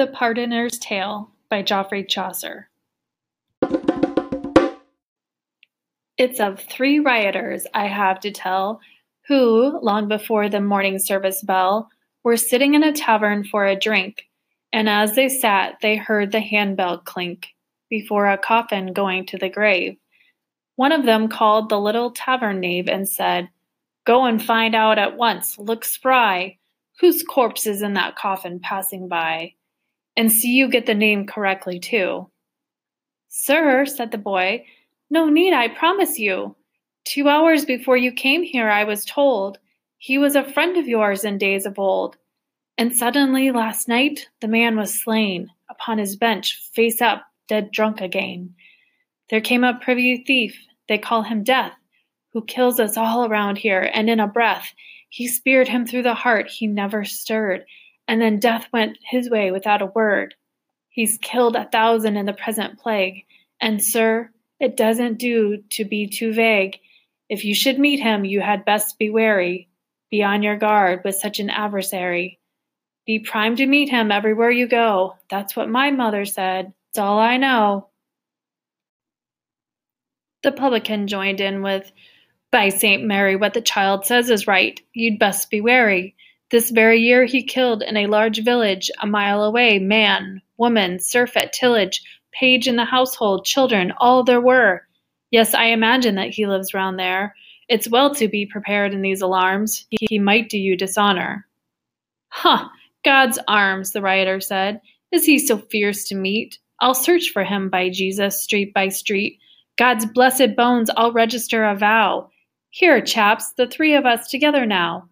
The Pardoner's Tale by Geoffrey Chaucer. It's of three rioters I have to tell, who, long before the morning service bell, were sitting in a tavern for a drink, and as they sat they heard the handbell clink, before a coffin going to the grave. One of them called the little tavern knave and said, Go and find out at once, look spry, whose corpse is in that coffin passing by and see you get the name correctly, too. Sir, said the boy, no need, I promise you. Two hours before you came here, I was told he was a friend of yours in days of old. And suddenly, last night, the man was slain upon his bench, face up, dead drunk again. There came a privy thief, they call him Death, who kills us all around here, and in a breath, he speared him through the heart, he never stirred, and then death went his way without a word. He's killed a thousand in the present plague, and, sir, it doesn't do to be too vague. If you should meet him, you had best be wary. Be on your guard with such an adversary. Be primed to meet him everywhere you go. That's what my mother said. It's all I know. The publican joined in with, By St. Mary, what the child says is right. You'd best be wary. This very year he killed in a large village a mile away man, woman, serf at tillage, page in the household, children, all there were. Yes, I imagine that he lives round there. It's well to be prepared in these alarms. He, might do you dishonor. Huh, God's arms, the rioter said. Is he so fierce to meet? I'll search for him by Jesus, street by street. God's blessed bones, I'll register a vow. Here, chaps, the three of us together now.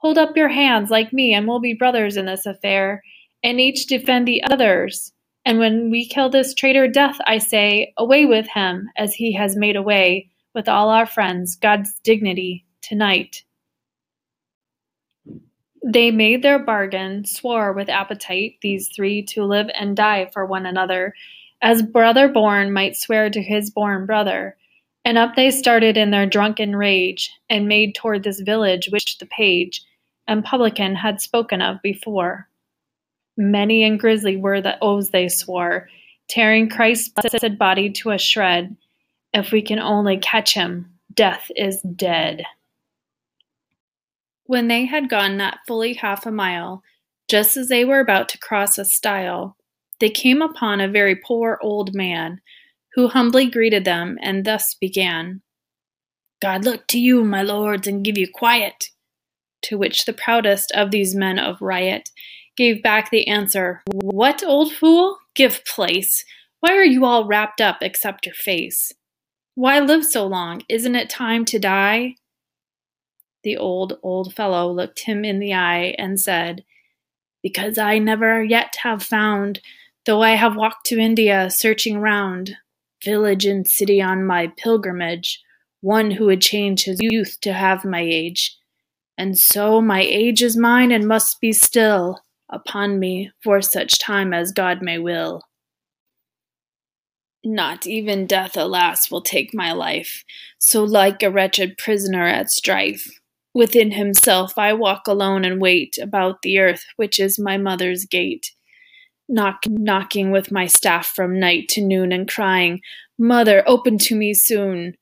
Hold up your hands like me, and we'll be brothers in this affair, and each defend the others. And when we kill this traitor Death, I say, away with him, as he has made away with all our friends, God's dignity, tonight. They made their bargain, swore with appetite, these three, to live and die for one another, as brother born might swear to his born brother. And up they started in their drunken rage, and made toward this village which the page and publican had spoken of before. Many and grisly were the oaths they swore, tearing Christ's blessed body to a shred. If we can only catch him, death is dead. When they had gone not fully half a mile, just as they were about to cross a stile, they came upon a very poor old man, who humbly greeted them and thus began God look to you, my lords, and give you quiet to which the proudest of these men of riot gave back the answer, What, old fool? Give place. Why are you all wrapped up except your face? Why live so long? Isn't it time to die? The old, old fellow looked him in the eye and said, Because I never yet have found, though I have walked to India searching round, village and city on my pilgrimage, one who would change his youth to have my age and so my age is mine and must be still upon me for such time as God may will. Not even death, alas, will take my life, so like a wretched prisoner at strife. Within himself I walk alone and wait about the earth, which is my mother's gate. Knock, knocking with my staff from night to noon and crying, Mother, open to me soon.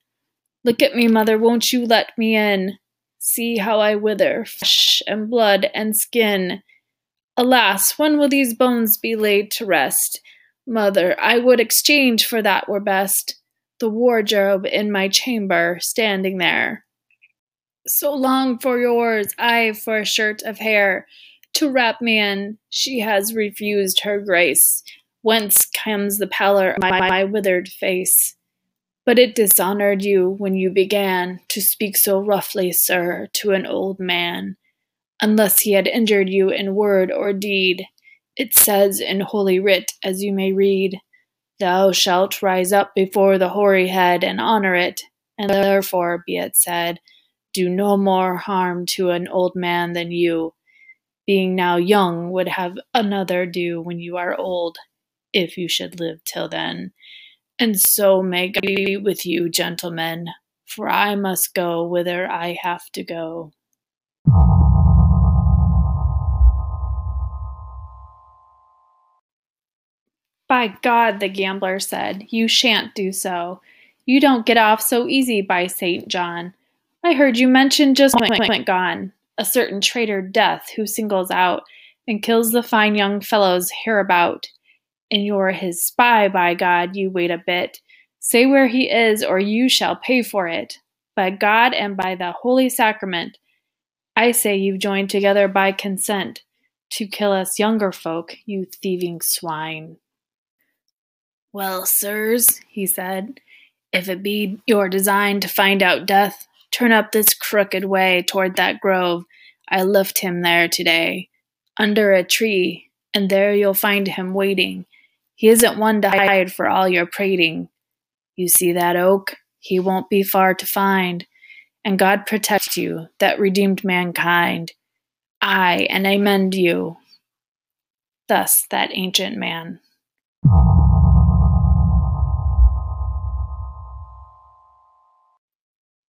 Look at me, mother, won't you let me in? See how I wither, flesh and blood and skin. Alas, when will these bones be laid to rest? Mother, I would exchange for that were best the wardrobe in my chamber, standing there. So long for yours, I for a shirt of hair, to wrap me in, she has refused her grace. Whence comes the pallor of my, my withered face? But it dishonored you when you began to speak so roughly, sir, to an old man, unless he had injured you in word or deed. It says in Holy Writ, as you may read, Thou shalt rise up before the hoary head and honor it, and therefore, be it said, do no more harm to an old man than you, being now young, would have another do when you are old, if you should live till then. And so may God be with you, gentlemen, for I must go whither I have to go. By God, the gambler said, you shan't do so. You don't get off so easy by St. John. I heard you mention just went, gone, a certain traitor death who singles out and kills the fine young fellows hereabout. And you're his spy, by God, you wait a bit. Say where he is, or you shall pay for it. By God and by the Holy Sacrament, I say you've joined together by consent to kill us younger folk, you thieving swine. Well, sirs, he said, if it be your design to find out death, turn up this crooked way toward that grove. I left him there today, under a tree, and there you'll find him waiting. He isn't one to hide for all your prating. You see that oak? He won't be far to find. And God protect you, that redeemed mankind. Aye, and amend you. Thus that ancient man.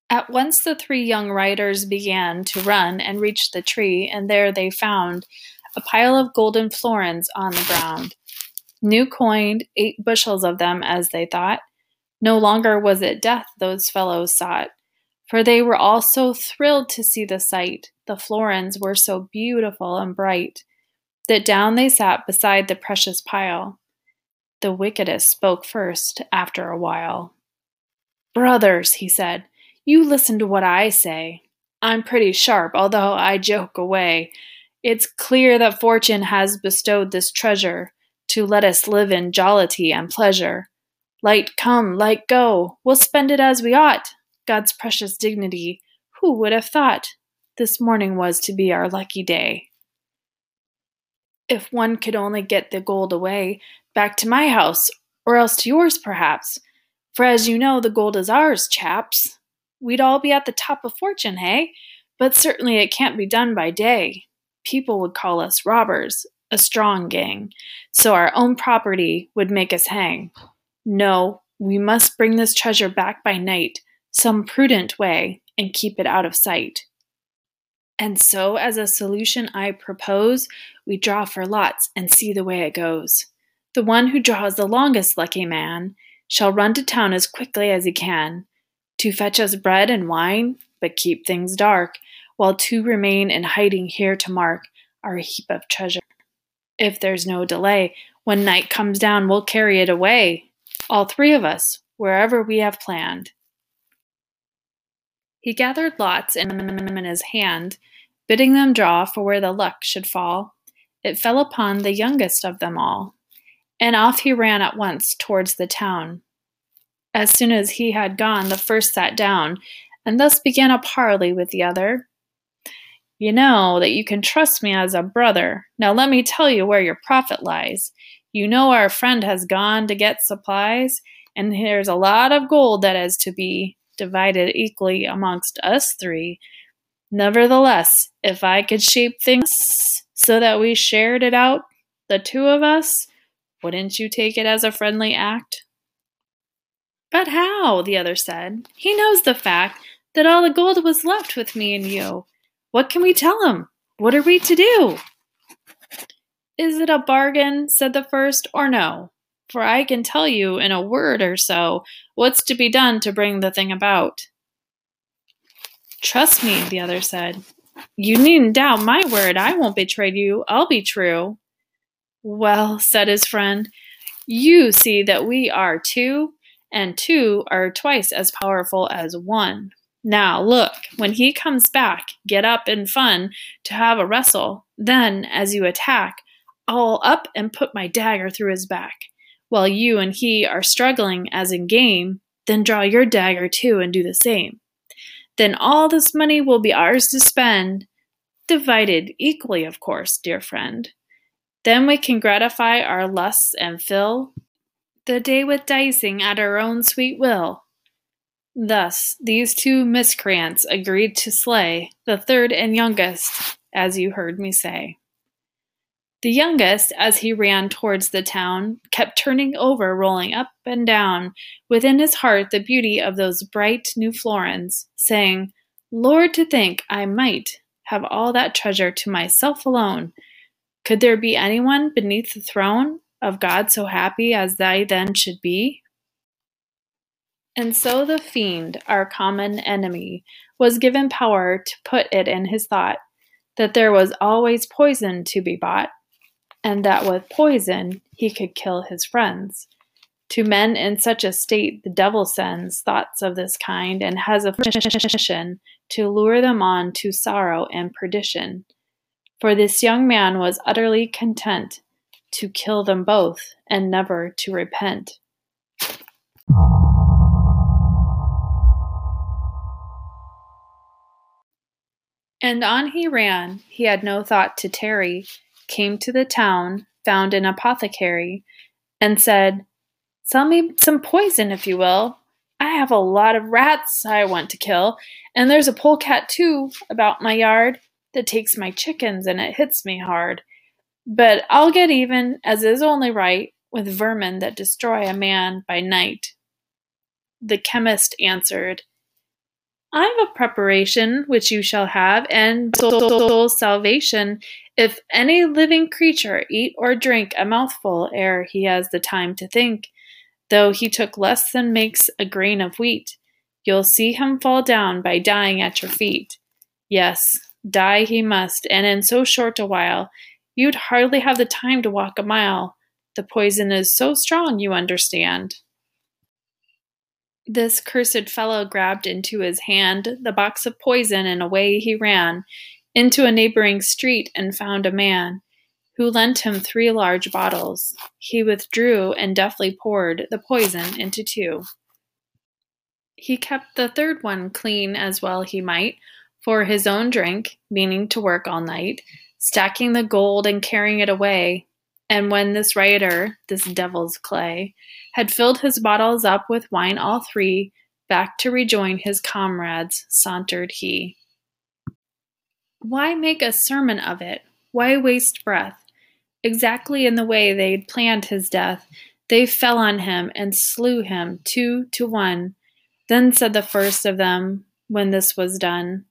At once the three young riders began to run and reached the tree, and there they found a pile of golden florins on the ground. New coined, eight bushels of them, as they thought. No longer was it death those fellows sought, for they were all so thrilled to see the sight, the florins were so beautiful and bright, that down they sat beside the precious pile. The wickedest spoke first after a while. Brothers, he said, you listen to what I say. I'm pretty sharp, although I joke away. It's clear that fortune has bestowed this treasure to let us live in jollity and pleasure. Light come, light go, we'll spend it as we ought. God's precious dignity, who would have thought this morning was to be our lucky day? If one could only get the gold away, back to my house, or else to yours perhaps, for as you know, the gold is ours, chaps we'd all be at the top of fortune, hey? But certainly it can't be done by day. People would call us robbers, a strong gang, so our own property would make us hang. No, we must bring this treasure back by night, some prudent way, and keep it out of sight. And so, as a solution I propose, we draw for lots and see the way it goes. The one who draws the longest lucky man shall run to town as quickly as he can, to fetch us bread and wine, but keep things dark, while two remain in hiding here to mark our heap of treasure. If there's no delay, when night comes down, we'll carry it away, all three of us, wherever we have planned. He gathered lots in his hand, bidding them draw for where the luck should fall. It fell upon the youngest of them all, and off he ran at once towards the town. As soon as he had gone, the first sat down, and thus began a parley with the other. You know that you can trust me as a brother. Now let me tell you where your profit lies. You know our friend has gone to get supplies, and there's a lot of gold that is to be divided equally amongst us three. Nevertheless, if I could shape things so that we shared it out, the two of us, wouldn't you take it as a friendly act? But how? the other said. He knows the fact that all the gold was left with me and you. What can we tell him? What are we to do? Is it a bargain, said the first, or no? For I can tell you in a word or so what's to be done to bring the thing about. Trust me, the other said. You needn't doubt my word. I won't betray you. I'll be true. Well, said his friend, you see that we are two and two are twice as powerful as one. Now, look, when he comes back, get up in fun to have a wrestle. Then, as you attack, I'll up and put my dagger through his back. While you and he are struggling as in game, then draw your dagger too and do the same. Then all this money will be ours to spend, divided equally, of course, dear friend. Then we can gratify our lusts and fill the day with dicing at our own sweet will. Thus, these two miscreants agreed to slay the third and youngest, as you heard me say. The youngest, as he ran towards the town, kept turning over, rolling up and down, within his heart the beauty of those bright new florins, saying, Lord, to think I might have all that treasure to myself alone. Could there be anyone beneath the throne? of God so happy as thy then should be? And so the fiend, our common enemy, was given power to put it in his thought that there was always poison to be bought, and that with poison he could kill his friends. To men in such a state, the devil sends thoughts of this kind and has a mission to lure them on to sorrow and perdition. For this young man was utterly content to kill them both and never to repent. And on he ran, he had no thought to tarry, came to the town, found an apothecary, and said, Sell me some poison, if you will. I have a lot of rats I want to kill, and there's a polecat too about my yard that takes my chickens and it hits me hard. But I'll get even, as is only right, with vermin that destroy a man by night. The chemist answered, I've a preparation which you shall have, and soul salvation, if any living creature eat or drink a mouthful ere he has the time to think though he took less than makes a grain of wheat. You'll see him fall down by dying at your feet. Yes, die he must, and in so short a while, you'd hardly have the time to walk a mile. The poison is so strong, you understand. This cursed fellow grabbed into his hand the box of poison, and away he ran into a neighboring street and found a man who lent him three large bottles. He withdrew and deftly poured the poison into two. He kept the third one clean as well he might, for his own drink, meaning to work all night, stacking the gold and carrying it away. And when this rioter, this devil's clay, had filled his bottles up with wine all three, back to rejoin his comrades sauntered he. Why make a sermon of it? Why waste breath? exactly in the way they'd planned his death, they fell on him and slew him two to one. Then said the first of them, when this was done,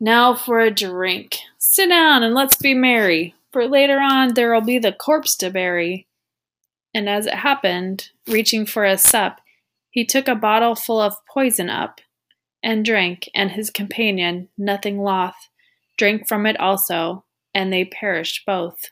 Now for a drink. Sit down and let's be merry, for later on there'll be the corpse to bury. And as it happened, reaching for a sup, he took a bottle full of poison up, and drank, and his companion, nothing loth, drank from it also, and they perished both.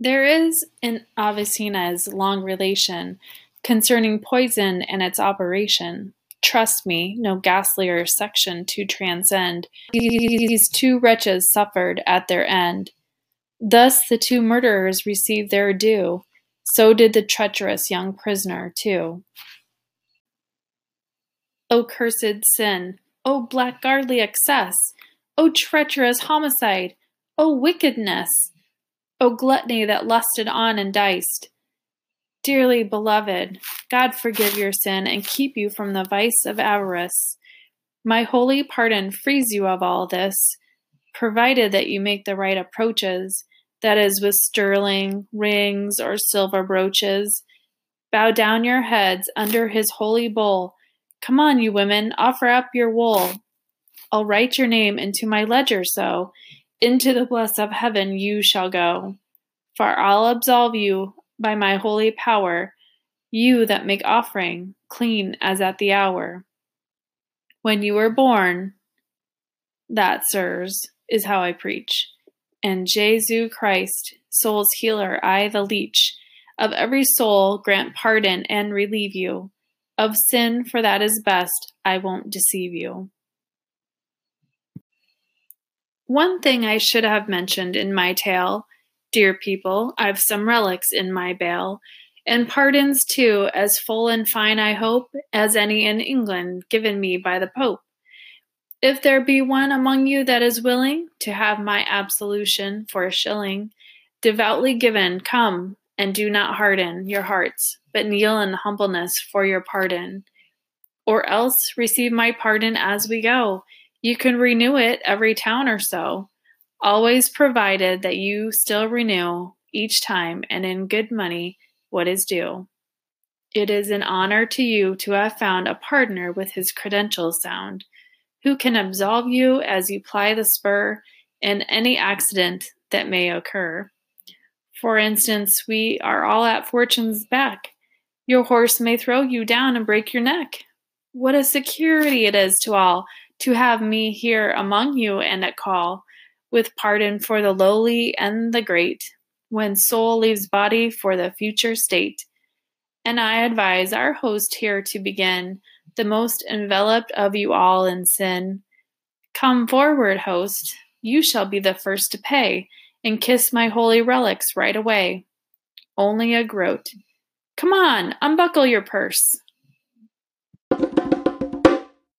There is in Avicenna's long relation concerning poison and its operation. Trust me, no ghastlier section to transcend. These two wretches suffered at their end. Thus the two murderers received their due. So did the treacherous young prisoner, too. O cursed sin! O blackguardly excess! O treacherous homicide! O wickedness! O gluttony that lusted on and diced! Dearly beloved, God forgive your sin and keep you from the vice of avarice. My holy pardon frees you of all this, provided that you make the right approaches, that is, with sterling, rings, or silver brooches. Bow down your heads under his holy bowl. Come on, you women, offer up your wool. I'll write your name into my ledger so, into the bliss of heaven you shall go. For I'll absolve you by my holy power, you that make offering, clean as at the hour. When you were born, that, sirs, is how I preach. And Jesu Christ, soul's healer, I the leech, of every soul grant pardon and relieve you. Of sin, for that is best, I won't deceive you. One thing I should have mentioned in my tale, dear people, I've some relics in my bale, and pardons too, as full and fine, I hope, as any in England given me by the Pope. If there be one among you that is willing to have my absolution for a shilling, devoutly given, come, and do not harden your hearts, but kneel in humbleness for your pardon. Or else receive my pardon as we go, you can renew it every town or so, always provided that you still renew each time and in good money what is due. It is an honor to you to have found a partner with his credentials sound, who can absolve you as you ply the spur in any accident that may occur. For instance, we are all at fortune's back. Your horse may throw you down and break your neck. What a security it is to all to have me here among you and at call, with pardon for the lowly and the great, when soul leaves body for the future state. And I advise our host here to begin, the most enveloped of you all in sin. Come forward, host, you shall be the first to pay, and kiss my holy relics right away. Only a groat. Come on, unbuckle your purse.